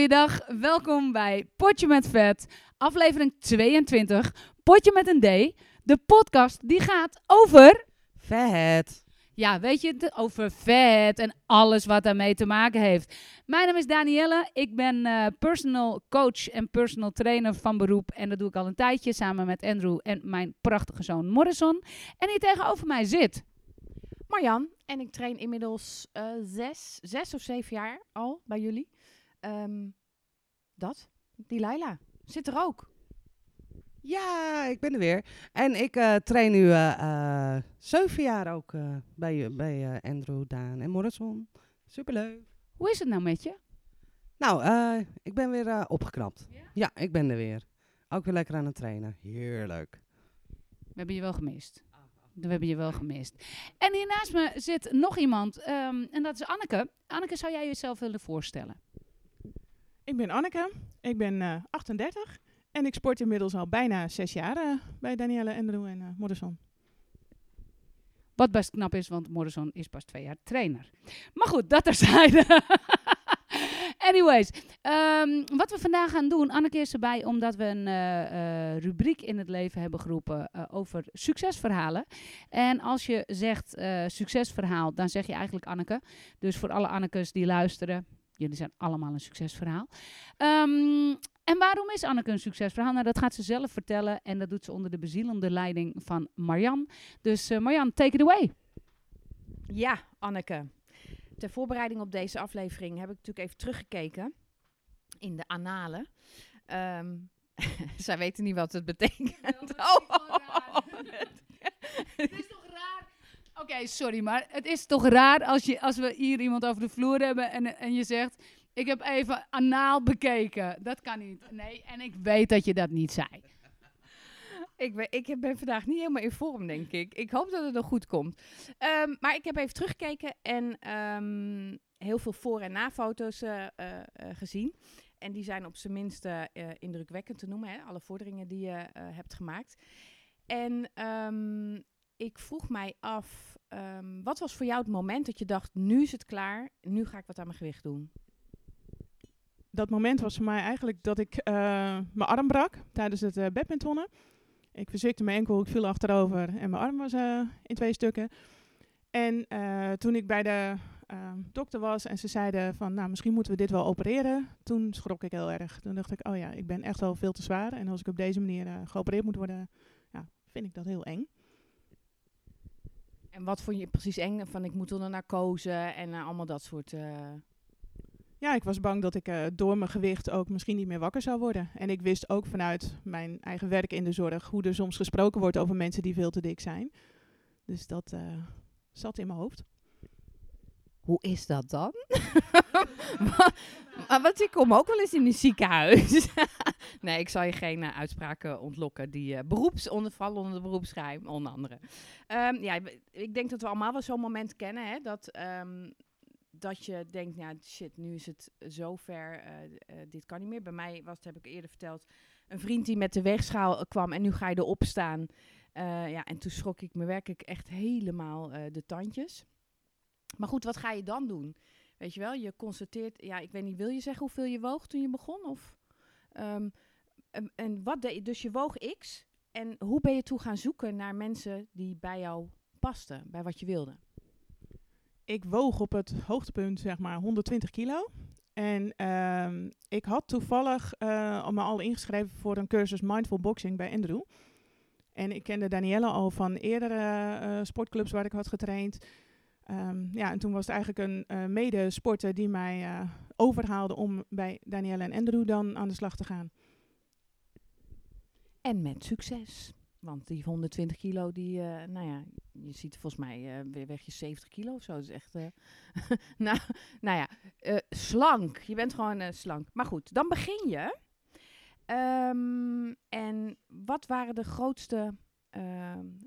Een hele goede dag. Welkom bij Potje met Vet, aflevering 22. Potje met een D. De podcast die gaat over. Vet. Ja, weet je, over vet en alles wat daarmee te maken heeft. Mijn naam is Danielle. Ik ben eh, personal coach en personal trainer van beroep. En dat doe ik al een tijdje samen met Andrew en mijn prachtige zoon Morrison. En hier tegenover mij zit. Marjan. En ik train inmiddels eh, zes, zes of zeven jaar al bij jullie. Ehm, dat. Die Laila. Zit er ook. Ja, ik ben er weer. En ik eh, train nu eh, eh, zeven jaar ook bij, bij Andrew, Daan en Morrison. Superleuk. Hoe is het nou met je? Nou, ik ben weer opgeknapt. Ja? Ja? ik ben er weer. Ook weer lekker aan het trainen. Heerlijk. We hebben je wel gemist. We hebben je wel gemist. En hier naast me zit nog iemand. ehm, en dat is Anneke. Anneke, zou jij jezelf willen voorstellen? Ik ben Anneke, ik ben eh, 38 en ik sport inmiddels al bijna zes jaar eh, bij Danielle Andrew en eh Morrison. Wat best knap is, want Morrison is pas twee jaar trainer. Maar goed, dat terzijde. Anyways, ehm, wat we vandaag gaan doen. Anneke is erbij omdat we een eh, eh, rubriek in het leven hebben geroepen eh, over succesverhalen. En als je zegt eh, succesverhaal, dan zeg je eigenlijk Anneke. Dus voor alle Annekes die luisteren, jullie zijn allemaal een succesverhaal. Ehm, en waarom is Anneke een succesverhaal? Nou, dat gaat ze zelf vertellen. En dat doet ze onder de bezielende leiding van Marjan. Dus eh, Marjan, take it away. Ja, Anneke. Ter voorbereiding op deze aflevering heb ik natuurlijk even teruggekeken in de analen. Ehm, zij weten niet wat het betekent. Oh. Het is toch Oké, sorry, maar het is toch raar als, je, als we hier iemand over de vloer hebben en, en je zegt... Ik heb even anaal bekeken. Dat kan niet. Nee, en ik weet dat je dat niet zei. Ik ben, ik ben vandaag niet helemaal in vorm, denk ik. Ik hoop dat het nog goed komt. Ehm, maar ik heb even teruggekeken en ehm, heel veel voor- en na-foto's eh, eh, eh, gezien. En die zijn op zijn minst indrukwekkend te noemen, hè? alle vorderingen die je hebt gemaakt. En ehm, ik vroeg mij af, ehm, wat was voor jou het moment dat je dacht, nu is het klaar, nu ga ik wat aan mijn gewicht doen? Dat moment was voor mij eigenlijk dat ik eh, mijn arm brak tijdens het eh, badmintonnen. Ik verzwikte mijn enkel, ik viel achterover en mijn arm was eh, in twee stukken. En toen ik bij de eh, dokter was en ze zeiden van, nou misschien moeten we dit wel opereren, toen schrok ik heel erg. Toen dacht ik, oh ja, ik ben echt wel veel te zwaar en als ik op deze manier geopereerd moet worden, ja, vind ik dat heel eng. En wat vond je precies eng? Van ik moet onder narcose en eh, allemaal dat soort... eh, Ja, ik was bang dat ik eh, door mijn gewicht ook misschien niet meer wakker zou worden. En ik wist ook vanuit mijn eigen werk in de zorg hoe er soms gesproken wordt over mensen die veel te dik zijn. Dus dat zat in mijn hoofd. Hoe is dat dan? maar, want ik kom ook wel eens in een ziekenhuis. nee, ik zal je geen eh, uitspraken ontlokken die eh beroeps onder de beroepsgeheim, onder andere. Ehm, ja, ik- denk dat we allemaal wel zo'n moment kennen, hè, dat, ehm, dat je denkt, ja, shit, nu is het zover, eh eh, dit kan niet meer. Bij mij was, het, heb ik eerder verteld, een vriend die met de weegschaal kwam en nu ga je erop staan. Ja, en toen schrok ik me werkelijk echt helemaal de tandjes. Maar goed, wat ga je dan doen? Weet je wel, je constateert, ja, ik weet niet, wil je zeggen hoeveel je woog toen je begon? Of, ehm, en, wat deed je? Dus je woog X. En hoe ben je toe gaan zoeken naar mensen die bij jou pasten, bij wat je wilde? Ik woog op het hoogtepunt zeg maar 120 kilo. En ehm, ik had toevallig eh, me al ingeschreven voor een cursus Mindful Boxing bij Andrew. En ik kende Danielle al van eerdere eh, sportclubs waar ik had getraind. Ehm, ja, en toen was het eigenlijk een eh, medesporter die mij eh, overhaalde om bij Danielle en Andrew dan aan de slag te gaan. En met succes. Want die 120 kilo, die, eh, nou ja, je ziet volgens mij weer weg je 70 kilo of zo. Dat is echt, nou, nou ja, slank. Je bent gewoon slank. Maar goed, dan begin je. Ehm, en wat waren de grootste,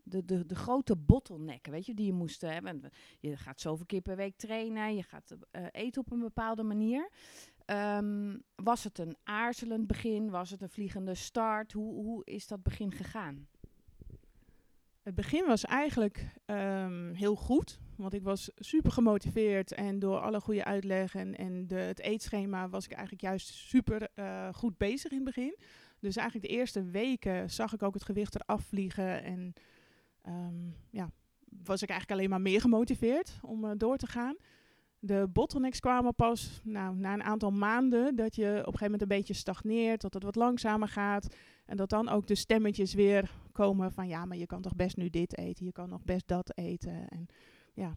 de, de, de grote bottlenecken, weet je, die je moest hebben? Je gaat zoveel keer per week trainen, je gaat eh, eten op een bepaalde manier. Ehm, was het een aarzelend begin? Was het een vliegende start? Hoe, hoe is dat begin gegaan? Het begin was eigenlijk ehm, heel goed. Want ik was super gemotiveerd en door alle goede uitleg en, en de, het eetschema was ik eigenlijk juist super eh, goed bezig in het begin. Dus eigenlijk de eerste weken zag ik ook het gewicht eraf vliegen en ehm, ja, was ik eigenlijk alleen maar meer gemotiveerd om eh, door te gaan. De bottlenecks kwamen pas nou, na een aantal maanden dat je op een gegeven moment een beetje stagneert, dat het wat langzamer gaat. En dat dan ook de stemmetjes weer komen van ja, maar je kan toch best nu dit eten, je kan nog best dat eten. En ja,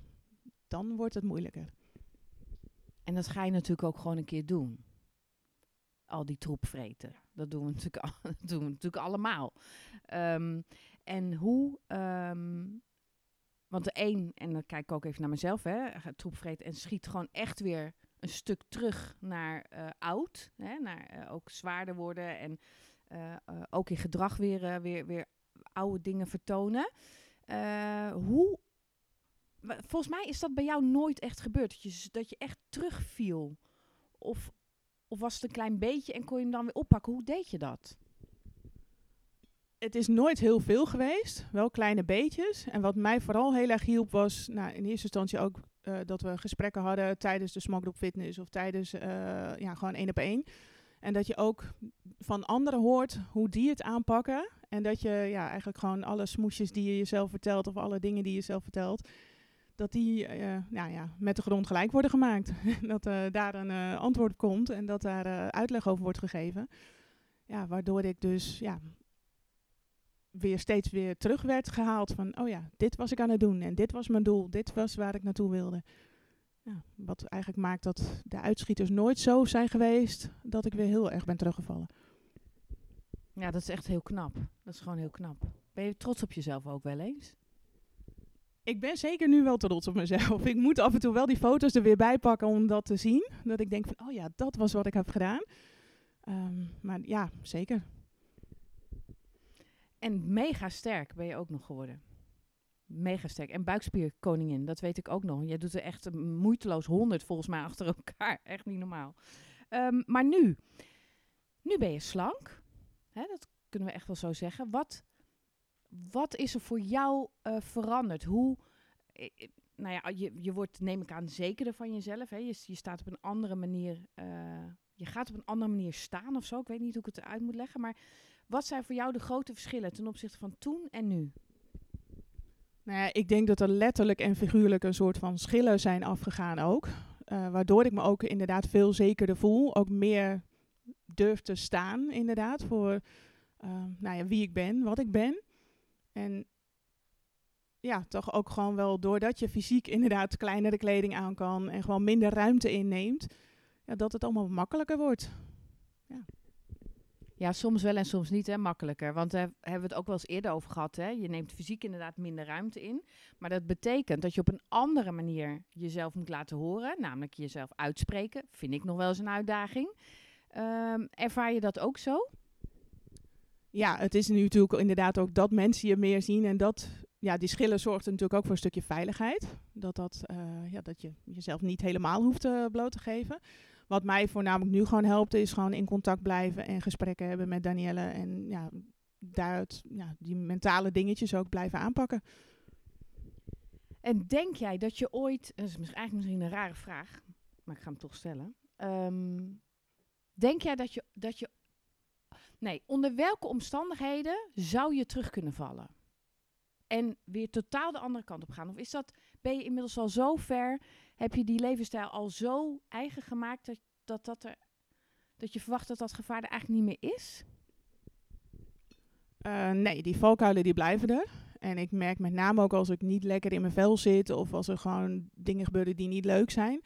dan wordt het moeilijker. En dat ga je natuurlijk ook gewoon een keer doen. Al die troep vreten. Dat doen we natuurlijk, doen natuurlijk allemaal. Ehm, en hoe... ehm, want de een, en dan kijk ik ook even naar mezelf, hè, gaat troep vreten en schiet gewoon echt weer een stuk terug naar eh, oud. Hè, naar eh, ook zwaarder worden en eh, ook in gedrag weer, weer, weer oude dingen vertonen. Hoe volgens mij is dat bij jou nooit echt gebeurd. Dat je, dat je echt terugviel. Of, of was het een klein beetje en kon je hem dan weer oppakken? Hoe deed je dat? Het is nooit heel veel geweest, wel kleine beetjes. En wat mij vooral heel erg hielp was nou, in eerste instantie ook eh, dat we gesprekken hadden tijdens de Smokedop Fitness of tijdens eh, ja, gewoon één op één. En dat je ook van anderen hoort hoe die het aanpakken. En dat je ja, eigenlijk gewoon alle smoesjes die je jezelf vertelt of alle dingen die je zelf vertelt, dat die eh, nou ja, met de grond gelijk worden gemaakt. dat eh, daar een eh, antwoord komt en dat daar uitleg over wordt gegeven. Ja, waardoor ik dus ja, weer steeds weer terug werd gehaald van, oh ja, dit was ik aan het doen en dit was mijn doel, dit was waar ik naartoe wilde. Ja, wat eigenlijk maakt dat de uitschieters nooit zo zijn geweest dat ik weer heel erg ben teruggevallen. Ja, dat is echt heel knap. Dat is gewoon heel knap. Ben je trots op jezelf ook wel eens? Ik ben zeker nu wel trots op mezelf. Ik moet af en toe wel die foto's er weer bij pakken om dat te zien. Dat ik denk van, oh ja, dat was wat ik heb gedaan. Ehm, maar ja, zeker. En mega sterk ben je ook nog geworden. Mega sterk. En buikspierkoningin, dat weet ik ook nog. Jij doet er echt moeiteloos honderd volgens mij achter elkaar. Echt niet normaal. Ehm, maar nu, nu ben je slank. Hè, dat kunnen we echt wel zo zeggen. Wat, wat is er voor jou eh, veranderd? Hoe, eh, eh, nou ja, je, je wordt, neem ik aan, zekerder van jezelf. Hè? Je, je staat op een andere manier, je gaat op een andere manier staan of zo. Ik weet niet hoe ik het eruit moet leggen. Maar wat zijn voor jou de grote verschillen ten opzichte van toen en nu? Nou ja, ik denk dat er letterlijk en figuurlijk een soort van schillen zijn afgegaan ook. Waardoor ik me ook inderdaad veel zekerder voel. Ook meer durf te staan inderdaad voor nou ja, wie ik ben, wat ik ben. En ja, toch ook gewoon wel doordat je fysiek inderdaad kleinere kleding aan kan en gewoon minder ruimte inneemt, ja, dat het allemaal makkelijker wordt. Ja, soms wel en soms niet, hè, makkelijker. Want daar hebben we het ook wel eens eerder over gehad. Hè? Je neemt fysiek inderdaad minder ruimte in. Maar dat betekent dat je op een andere manier jezelf moet laten horen. Namelijk jezelf uitspreken. Vind ik nog wel eens een uitdaging. Ehm, ervaar je dat ook zo? Ja, het is nu natuurlijk inderdaad ook dat mensen je meer zien. En dat, ja, die schillen zorgt natuurlijk ook voor een stukje veiligheid. Dat, dat, eh, ja, dat je jezelf niet helemaal hoeft eh, bloot te geven. Wat mij voornamelijk nu gewoon helpt, is gewoon in contact blijven en gesprekken hebben met Danielle. En ja, daaruit ja, die mentale dingetjes ook blijven aanpakken. En denk jij dat je ooit, dat is eigenlijk misschien een rare vraag, maar ik ga hem toch stellen. Ehm, denk jij dat je, dat je, nee, onder welke omstandigheden zou je terug kunnen vallen? En weer totaal de andere kant op gaan? Of is dat, ben je inmiddels al zo ver, heb je die levensstijl al zo eigen gemaakt dat, dat, dat, er, dat je verwacht dat dat gevaar er eigenlijk niet meer is? Eh, nee, die valkuilen die blijven er. En ik merk met name ook als ik niet lekker in mijn vel zit of als er gewoon dingen gebeuren die niet leuk zijn,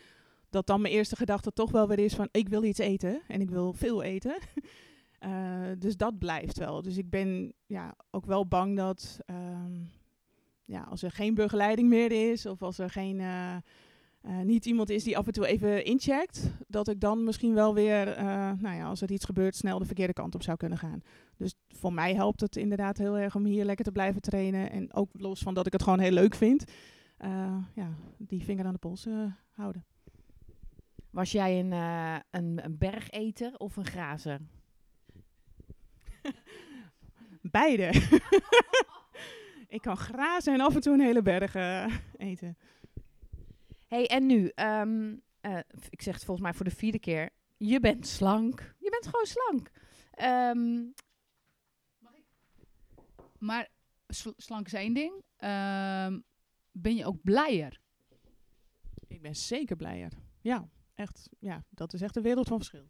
dat dan mijn eerste gedachte toch wel weer is van ik wil iets eten en ik wil veel eten. Eh, dus dat blijft wel. Dus ik ben ja, ook wel bang dat ehm, ja, als er geen begeleiding meer is of als er geen, eh, eh, niet iemand is die af en toe even incheckt, dat ik dan misschien wel weer, nou ja, als er iets gebeurt, snel de verkeerde kant op zou kunnen gaan. Dus voor mij helpt het inderdaad heel erg om hier lekker te blijven trainen. En ook los van dat ik het gewoon heel leuk vind, ja, die vinger aan de pols houden. Was jij een, een, een bergeter of een grazer? Beide. ik kan grazen en af en toe een hele berg eh, eten. hey, en nu? ehm, eh, ik zeg het volgens mij voor de vierde keer. Je bent slank. Je bent gewoon slank. Ehm, Maar sl- slank is één ding. Ehm, ben je ook blijer? Ik ben zeker blijer. Ja, echt. Ja, dat is echt een wereld van verschil.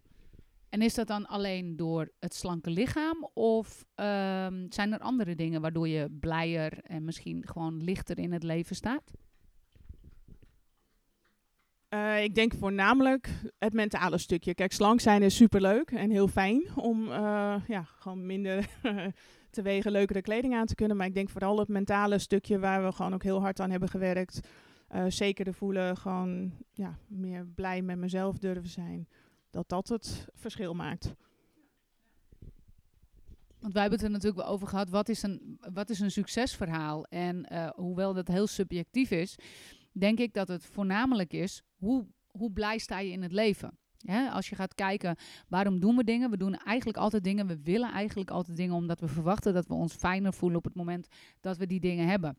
En is dat dan alleen door het slanke lichaam? Of ehm, zijn er andere dingen waardoor je blijer en misschien gewoon lichter in het leven staat? Eh, ik denk voornamelijk het mentale stukje. Kijk, slank zijn is superleuk en heel fijn om eh, ja, gewoon minder te wegen leukere kleding aan te kunnen. Maar ik denk vooral het mentale stukje waar we gewoon ook heel hard aan hebben gewerkt. Eh zekerder voelen, gewoon ja, meer blij met mezelf durven zijn. Dat dat het verschil maakt. Want wij hebben het er natuurlijk wel over gehad. Wat is een, wat is een succesverhaal? En eh, hoewel dat heel subjectief is, denk ik dat het voornamelijk is hoe, hoe blij sta je in het leven. Als je gaat kijken, waarom doen we dingen? We doen eigenlijk altijd dingen. We willen eigenlijk altijd dingen omdat we verwachten dat we ons fijner voelen op het moment dat we die dingen hebben.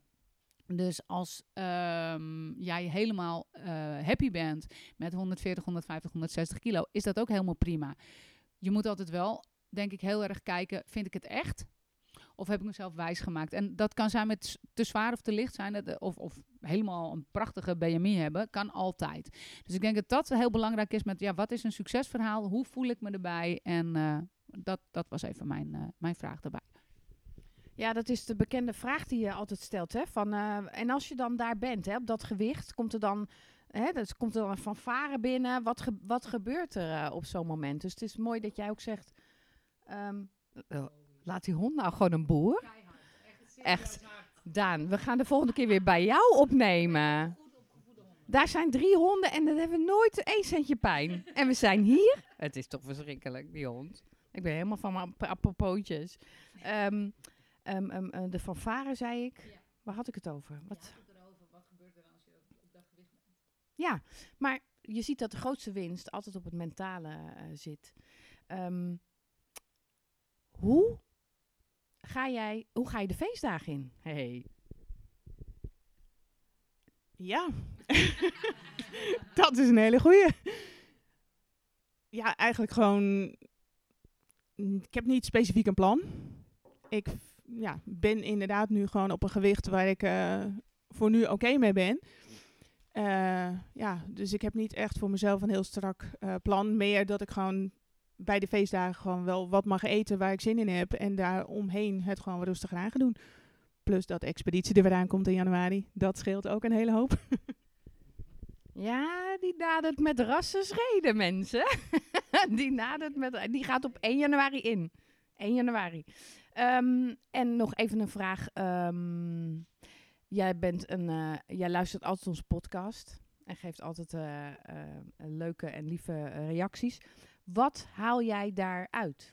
Dus als ehm, jij helemaal eh, happy bent met 140, 150, 160 kilo, is dat ook helemaal prima. Je moet altijd wel, denk ik, heel erg kijken, vind ik het echt? Of heb ik mezelf wijsgemaakt? En dat kan zijn met te zwaar of te licht zijn, of, of helemaal een prachtige BMI hebben, kan altijd. Dus ik denk dat dat heel belangrijk is met, ja, wat is een succesverhaal? Hoe voel ik me erbij? En eh, dat, dat was even mijn, eh, mijn vraag daarbij. Ja, dat is de bekende vraag die je altijd stelt. Hè? Van, eh, en als je dan daar bent, hè, op dat gewicht, komt er dan, hè, dus komt er dan een fanfare binnen? Wat, ge- wat gebeurt er eh, op zo'n moment? Dus het is mooi dat jij ook zegt, ehm, eh, laat die hond nou gewoon een boer. Echt. Daan, we gaan de volgende keer weer bij jou opnemen. Daar zijn drie honden en dan hebben we nooit één centje pijn. En we zijn hier. Het is toch verschrikkelijk, die hond. Ik ben helemaal van mijn ap- Ehm, ehm, eh, de fanfare, zei ik. Waar had ik het over? Wat? Ja, maar je ziet dat de grootste winst altijd op het mentale eh, zit. Ehm, hoe, ga jij, hoe ga je de feestdagen in? Hey. Ja, dat is een hele goeie. Ja, eigenlijk gewoon. Ik heb niet specifiek een plan. Ik ja, ben inderdaad nu gewoon op een gewicht waar ik eh, voor nu oké mee ben. Eh, ja, dus ik heb niet echt voor mezelf een heel strak eh, plan. Meer dat ik gewoon bij de feestdagen gewoon wel wat mag eten waar ik zin in heb. En daar omheen het gewoon wat rustiger aan ga doen. Plus dat expeditie er weer aankomt in januari. Dat scheelt ook een hele hoop. Ja, die nadert met rassen schreden, mensen. die, nadert met, die gaat op 1 januari in. 1 januari. Ehm, en nog even een vraag. Ehm, jij, bent een, eh, jij luistert altijd onze podcast. En geeft altijd eh, eh, leuke en lieve reacties. Wat haal jij daaruit?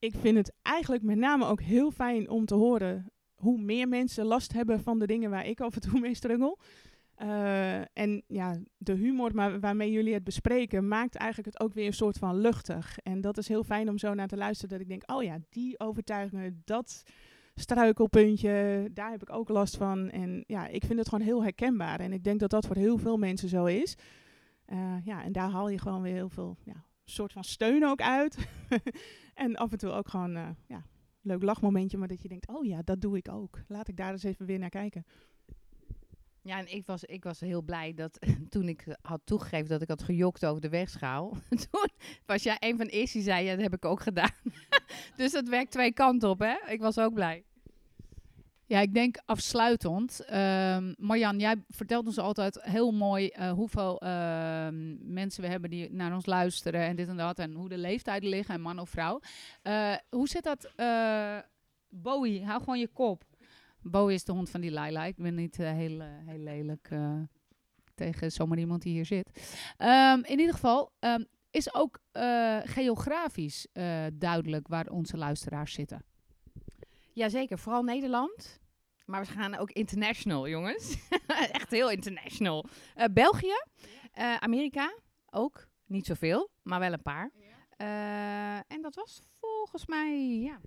ik vind het eigenlijk met name ook heel fijn om te horen hoe meer mensen last hebben van de dingen waar ik af en toe mee struggle. Eh, en ja, de humor waarmee jullie het bespreken maakt eigenlijk het ook weer een soort van luchtig. En dat is heel fijn om zo naar te luisteren dat ik denk, oh ja, die overtuigingen, dat struikelpuntje, daar heb ik ook last van. En ja, ik vind het gewoon heel herkenbaar. En ik denk dat dat voor heel veel mensen zo is. Eh, ja, en daar haal je gewoon weer heel veel ja, soort van steun ook uit. en af en toe ook gewoon, eh, ja, leuk lachmomentje, maar dat je denkt, oh ja, dat doe ik ook. Laat ik daar eens even weer naar kijken. Ja, en ik was, ik was heel blij dat toen ik had toegegeven dat ik had gejokt over de wegschaal. toen was jij een van de eerste die zei, ja, dat heb ik ook gedaan. dus dat werkt twee kanten op, hè? Ik was ook blij. Ja, ik denk afsluitend. ehm Marjan, jij vertelt ons altijd heel mooi eh, hoeveel ehm, mensen we hebben die naar ons luisteren en dit en dat. En hoe de leeftijden liggen, en man of vrouw. Eh, hoe zit dat? eh, Bowie, hou gewoon je kop. Bowie is de hond van die Laila. Ik ben niet eh, heel, eh, heel lelijk eh, tegen zomaar iemand die hier zit. Ehm, in ieder geval ehm, is ook geografisch duidelijk waar onze luisteraars zitten. Jazeker, vooral Nederland. Maar we gaan ook international, jongens. Echt heel international. België, Amerika ook. Niet zoveel, maar wel een paar. En dat was volgens mij, ja.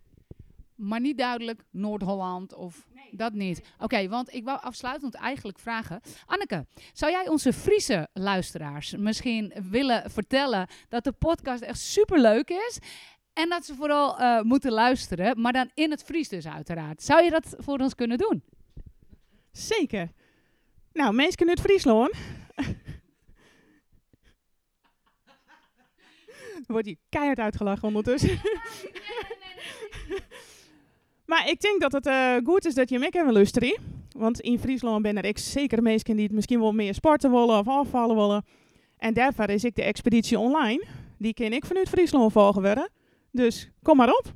Maar niet duidelijk Noord-Holland of dat niet. Oké, want ik wou afsluitend eigenlijk vragen. Anneke, zou jij onze Friese luisteraars misschien willen vertellen dat de podcast echt superleuk is? En dat ze vooral eh, moeten luisteren, maar dan in het Fries dus uiteraard. Zou je dat voor ons kunnen doen? Zeker. Nou, mensen in het Friesland. Er wordt hier keihard uitgelachen ondertussen. Maar ik denk dat het eh, goed is dat je mij kan luisteren. Want in Friesland ben er ik zeker mensen die het misschien wel meer sporten willen of afvallen willen. En daarvoor is ik de expeditie online. Die ken ik vanuit Friesland volgen worden. Dus kom maar op.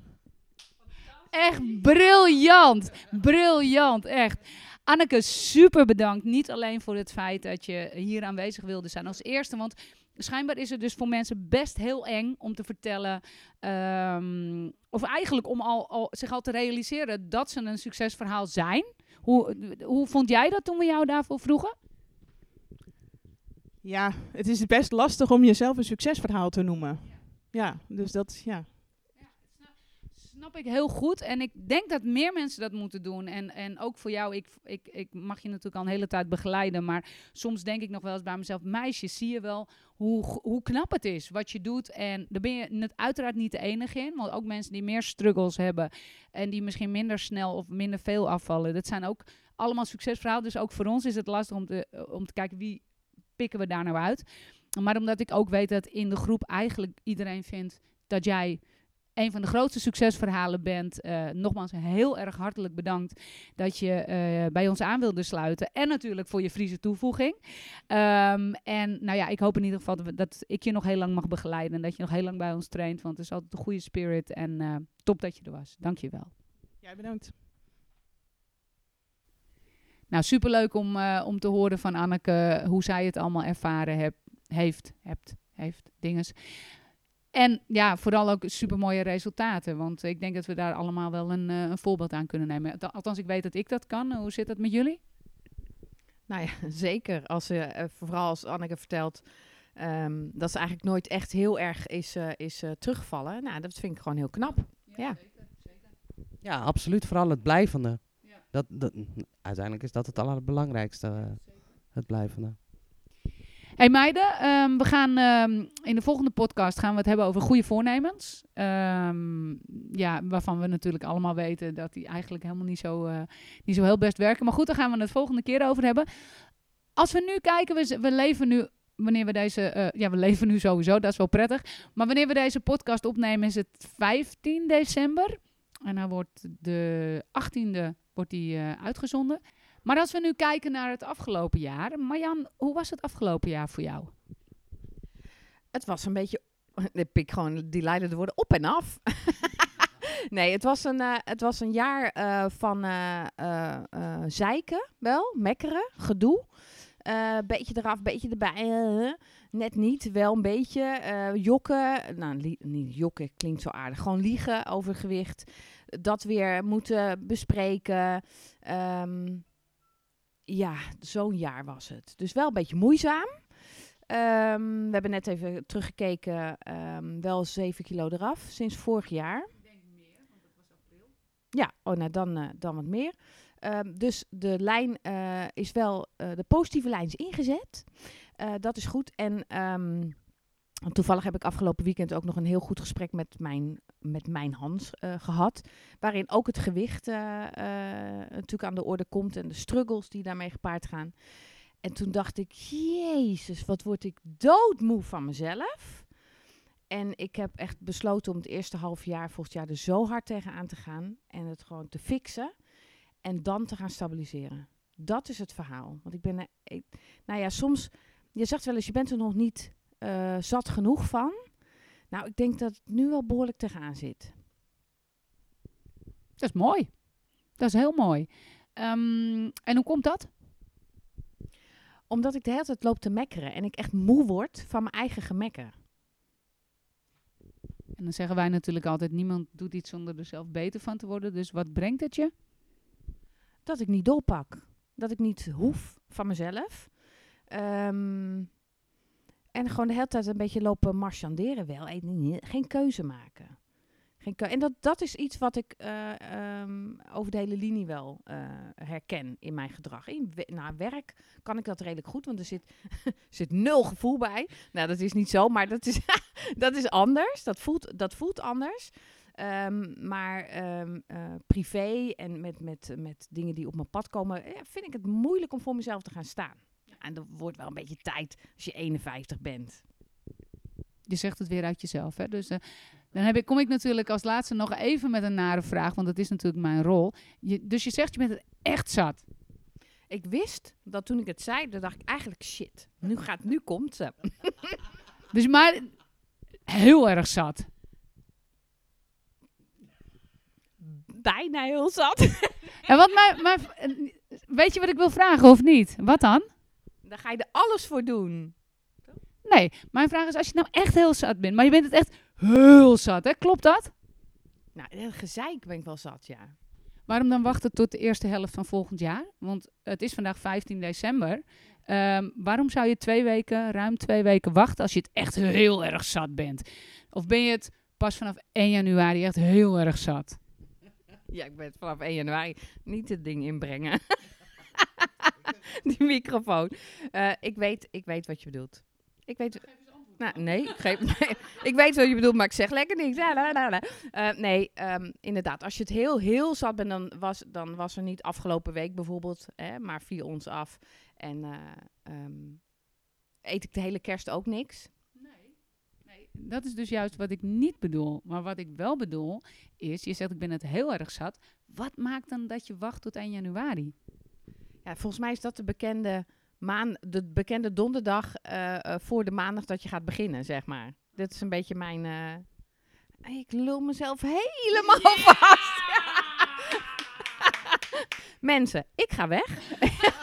Echt briljant. Briljant, echt. Anneke, super bedankt. Niet alleen voor het feit dat je hier aanwezig wilde zijn als eerste. Want schijnbaar is het dus voor mensen best heel eng om te vertellen. ehm, of eigenlijk om al, al, zich al te realiseren dat ze een succesverhaal zijn. Hoe, hoe vond jij dat toen we jou daarvoor vroegen? Ja, het is best lastig om jezelf een succesverhaal te noemen. Ja, dus dat, ja. Snap ik heel goed. En ik denk dat meer mensen dat moeten doen. En, en ook voor jou, ik, ik, ik mag je natuurlijk al een hele tijd begeleiden. Maar soms denk ik nog wel eens bij mezelf: meisje, zie je wel hoe, hoe knap het is wat je doet. En daar ben je net uiteraard niet de enige in. Want ook mensen die meer struggles hebben. En die misschien minder snel of minder veel afvallen. Dat zijn ook allemaal succesverhalen. Dus ook voor ons is het lastig om te, om te kijken wie pikken we daar nou uit. Maar omdat ik ook weet dat in de groep eigenlijk iedereen vindt dat jij een van de grootste succesverhalen bent. Eh, nogmaals heel erg hartelijk bedankt dat je eh, bij ons aan wilde sluiten. En natuurlijk voor je Friese toevoeging. Ehm, en nou ja, ik hoop in ieder geval dat, ik je nog heel lang mag begeleiden. En dat je nog heel lang bij ons traint. Want het is altijd een goede spirit. En eh, top dat je er was. Dank je wel. Jij bedankt. Nou, superleuk om, om te horen van Anneke hoe zij het allemaal ervaren heb, heeft, hebt, heeft, dinges. En ja, vooral ook supermooie resultaten. Want ik denk dat we daar allemaal wel een, eh, een voorbeeld aan kunnen nemen. Alth- Althans, ik weet dat ik dat kan. Hoe zit dat met jullie? Nou ja, zeker. Als ze, eh, vooral als Anneke vertelt ehm, dat ze eigenlijk nooit echt heel erg is, eh, is eh, teruggevallen. Nou, dat vind ik gewoon heel knap. Ja. Ja, absoluut. Vooral het blijvende. Dat, dat, uiteindelijk is dat het allerbelangrijkste. het blijvende. Hey meiden, ehm, we gaan ehm, in de volgende podcast gaan we het hebben over goede voornemens. Ehm, ja, waarvan we natuurlijk allemaal weten dat die eigenlijk helemaal niet zo, eh, niet zo heel best werken. Maar goed, daar gaan we het volgende keer over hebben. Als we nu kijken, we, leven nu, wanneer we deze, eh, ja, we leven nu sowieso, dat is wel prettig. Maar wanneer we deze podcast opnemen is het 15 december. En dan wordt de 18e wordt die, eh, uitgezonden. Maar als we nu kijken naar het afgelopen jaar. Marjan, hoe was het afgelopen jaar voor jou? Het was een beetje, ik pik gewoon die leidende woorden op en af. nee, het was een, eh, het was een jaar eh, van eh, zeiken, wel, mekkeren, gedoe. Beetje eraf, beetje erbij. net niet, wel een beetje. jokken, nou, niet jokken klinkt zo aardig. Gewoon liegen over gewicht. Dat weer moeten bespreken. Ehm, ja, zo'n jaar was het. Dus wel een beetje moeizaam. Ehm, we hebben net even teruggekeken. ehm, wel 7 kilo eraf sinds vorig jaar. Ja, oh, nou dan, eh, dan wat meer. Ehm, dus de lijn eh, is wel, eh, de positieve lijn is ingezet. Dat is goed. En toevallig heb ik afgelopen weekend ook nog een heel goed gesprek met mijn, met mijn Hans eh, gehad. Waarin ook het gewicht eh, eh, natuurlijk aan de orde komt en de struggles die daarmee gepaard gaan. En toen dacht ik, jezus, wat word ik doodmoe van mezelf. En ik heb echt besloten om het eerste half jaar volgend jaar er zo hard tegenaan te gaan. En het gewoon te fixen. En dan te gaan stabiliseren. Dat is het verhaal. Want ik ben, nou ja, soms, je zegt wel eens, je bent er nog niet eh, zat genoeg van. Nou, ik denk dat het nu wel behoorlijk tegenaan zit. Dat is mooi. Dat is heel mooi. Ehm, en hoe komt dat? Omdat ik de hele tijd loop te mekkeren. En ik echt moe word van mijn eigen gemekker. En dan zeggen wij natuurlijk altijd: niemand doet iets zonder er zelf beter van te worden. Dus wat brengt het je? dat ik niet doorpak. Dat ik niet hoef van mezelf. Ehm, en gewoon de hele tijd een beetje lopen marchanderen wel. Geen keuze maken. Geen en dat, dat is iets wat ik eh, ehm, over de hele linie wel eh, herken in mijn gedrag. In na werk kan ik dat redelijk goed, want er zit, zit nul gevoel bij. Nou, dat is niet zo, maar dat is, dat is anders. Dat voelt, dat voelt anders. Ehm, maar ehm, eh, privé en met, met, met dingen die op mijn pad komen, vind ik het moeilijk om voor mezelf te gaan staan. En dat wordt wel een beetje tijd als je 51 bent. Je zegt het weer uit jezelf. Hè? Dus eh, dan heb ik, kom ik natuurlijk als laatste nog even met een nare vraag, want dat is natuurlijk mijn rol. Je, dus je zegt, je bent het echt zat. Ik wist dat toen ik het zei, dan dacht ik eigenlijk shit. Nu gaat, nu komt ze. Dus maar heel erg zat. Bijna heel zat. En wat mijn, mijn, weet je wat ik wil vragen of niet? Wat dan? Daar ga je er alles voor doen. Nee, mijn vraag is als je nou echt heel zat bent, maar je bent het echt heel zat, hè? Klopt dat? Nou, gezeik ben ik wel zat, ja. Waarom dan wachten tot de eerste helft van volgend jaar? Want het is vandaag 15 december. Ehm, waarom zou je twee weken, ruim twee weken wachten als je het echt heel erg zat bent? Of ben je het pas vanaf 1 januari echt heel erg zat? Ja, ik ben vanaf 1 januari niet het ding inbrengen. Die microfoon. Eh, ik, weet, ik weet wat je bedoelt. Ik weet... Nou, nee ik, geef, nee, ik weet wat je bedoelt, maar ik zeg lekker niks. La, la, la, la. Eh, nee, ehm, inderdaad. Als je het heel, heel zat bent, dan was, dan was er niet afgelopen week bijvoorbeeld, hè, maar viel ons af. En eh, ehm, eet ik de hele kerst ook niks. Dat is dus juist wat ik niet bedoel. Maar wat ik wel bedoel is, je zegt ik ben het heel erg zat. Wat maakt dan dat je wacht tot 1 januari? Ja, volgens mij is dat de bekende, maan, de bekende donderdag eh, eh, voor de maandag dat je gaat beginnen, zeg maar. Dit is een beetje mijn... eh, ik lul mezelf helemaal vast. Mensen, ik ga weg.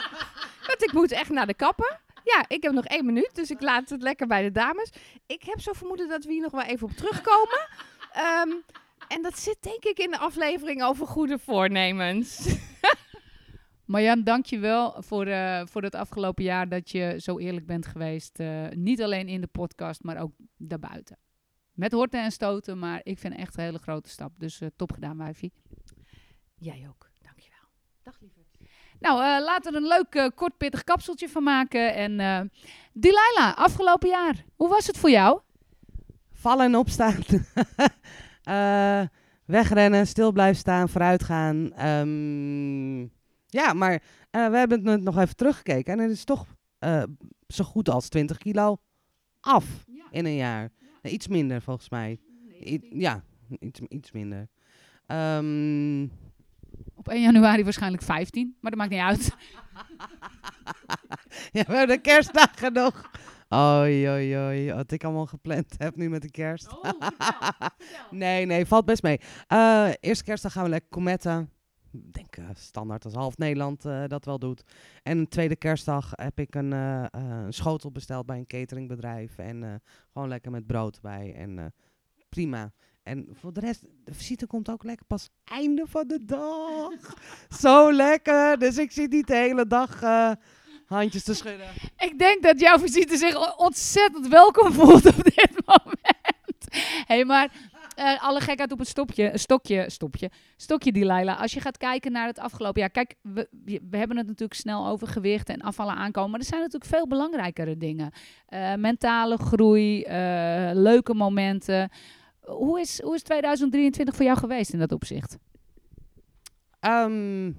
Want ik moet echt naar de kapper. Ja, ik heb nog één minuut, dus ik laat het lekker bij de dames. Ik heb zo vermoeden dat we hier nog wel even op terugkomen. Ehm, en dat zit denk ik in de aflevering over goede voornemens. Marjan, dank je wel voor, eh, voor het afgelopen jaar dat je zo eerlijk bent geweest. Eh, niet alleen in de podcast, maar ook daarbuiten. Met horten en stoten, maar ik vind echt een hele grote stap. Dus eh, top gedaan, wijfie. Jij ook, dankjewel. Dag lieverd. Nou, eh, laten we er een leuk kort pittig kapseltje van maken. En eh Delilah, afgelopen jaar, hoe was het voor jou? Vallen en opstaan. Eh, wegrennen, stil blijven staan, vooruit gaan. Ehm, ja, maar eh, we hebben het nog even teruggekeken. En het is toch eh, zo goed als 20 kilo af in een jaar. Nee, iets minder volgens mij. I- ja, iets, iets minder. Ehm, Op 1 januari waarschijnlijk 15, maar dat maakt niet uit. ja, we hebben de kerstdagen nog. Oei, oei, oei. Wat ik allemaal gepland heb nu met de kerst. nee, nee, valt best mee. Eh, eerste kerstdag gaan we lekker cometten. Ik denk eh, standaard als half Nederland eh, dat wel doet. En een tweede kerstdag heb ik een, eh, een schotel besteld bij een cateringbedrijf. En gewoon lekker met brood bij. En prima. En voor de rest, de visite komt ook lekker pas einde van de dag. Zo lekker. Dus ik zit niet de hele dag handjes te schudden. Ik denk dat jouw visite zich ontzettend welkom voelt op dit moment. Hé, hey, maar eh, alle gekheid op een stopje, stokje, stopje, stokje Delilah. Als je gaat kijken naar het afgelopen jaar. Kijk, we, hebben het natuurlijk snel over gewicht en afvallen aankomen. Maar er zijn natuurlijk veel belangrijkere dingen. Eh, mentale groei, eh, leuke momenten. Hoe is, hoe is 2023 voor jou geweest in dat opzicht? Ehm,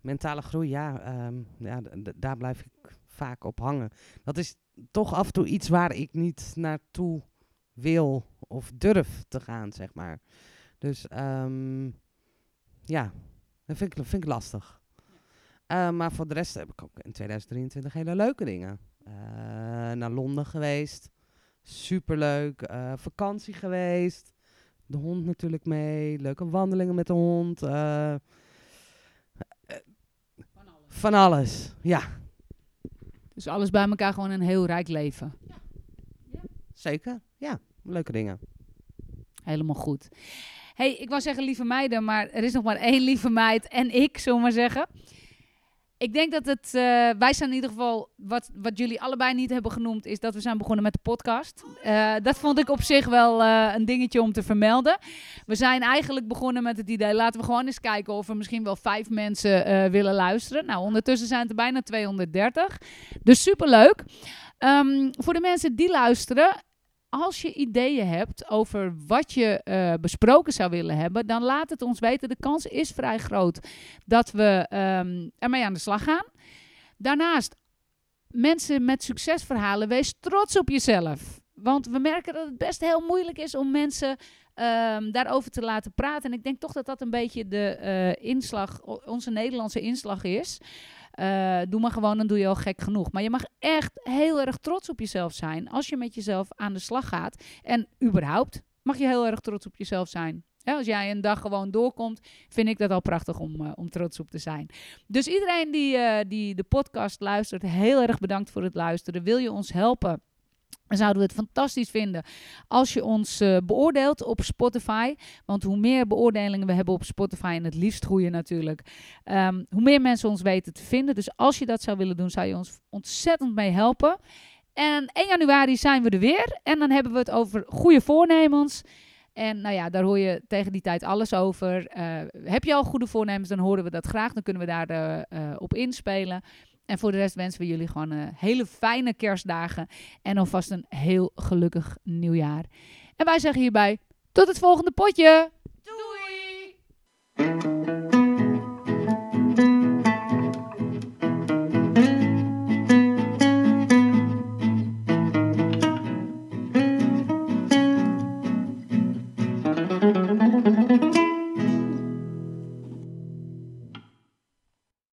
mentale groei, ja, ehm, ja daar blijf ik vaak op hangen. Dat is toch af en toe iets waar ik niet naartoe wil of durf te gaan, zeg maar. Dus ehm, ja, dat vind ik, vind ik lastig. Eh, maar voor de rest heb ik ook in 2023 hele leuke dingen. Eh, naar Londen geweest. Superleuk. Eh, vakantie geweest. De hond natuurlijk mee. Leuke wandelingen met de hond. eh, van alles, ja. Dus alles bij elkaar gewoon een heel rijk leven. Zeker, ja. Leuke dingen. Helemaal goed. hey, ik wou zeggen lieve meiden, maar er is nog maar één lieve meid en ik, we maar zeggen. ik denk dat het, eh, wij zijn in ieder geval, wat, wat jullie allebei niet hebben genoemd, is dat we zijn begonnen met de podcast. Eh, dat vond ik op zich wel eh, een dingetje om te vermelden. We zijn eigenlijk begonnen met het idee, laten we gewoon eens kijken of er misschien wel vijf mensen willen luisteren. Nou, ondertussen zijn het er bijna 230. Dus superleuk. Um, voor de mensen die luisteren, als je ideeën hebt over wat je uh, besproken zou willen hebben, dan laat het ons weten. De kans is vrij groot dat we um, ermee aan de slag gaan. Daarnaast, mensen met succesverhalen, wees trots op jezelf. Want we merken dat het best heel moeilijk is om mensen um, daarover te laten praten. En ik denk toch dat dat een beetje de uh, inslag, onze Nederlandse inslag is. Uh, doe maar gewoon, dan doe je al gek genoeg. Maar je mag echt heel erg trots op jezelf zijn als je met jezelf aan de slag gaat. En überhaupt mag je heel erg trots op jezelf zijn. als jij een dag gewoon doorkomt, vind ik dat al prachtig om, uh, om trots op te zijn. Dus iedereen die, uh, die de podcast luistert, heel erg bedankt voor het luisteren. Wil je ons helpen? Zouden we het fantastisch vinden als je ons uh, beoordeelt op Spotify. Want hoe meer beoordelingen we hebben op Spotify, en het liefst groeien natuurlijk, um, hoe meer mensen ons weten te vinden. Dus als je dat zou willen doen, zou je ons ontzettend mee helpen. En 1 januari zijn we er weer. En dan hebben we het over goede voornemens. En nou ja, daar hoor je tegen die tijd alles over. Uh, heb je al goede voornemens, dan horen we dat graag. Dan kunnen we daar uh, op inspelen. En voor de rest wensen we jullie gewoon een hele fijne kerstdagen. En alvast een heel gelukkig nieuwjaar. En wij zeggen hierbij tot het volgende potje. Doei!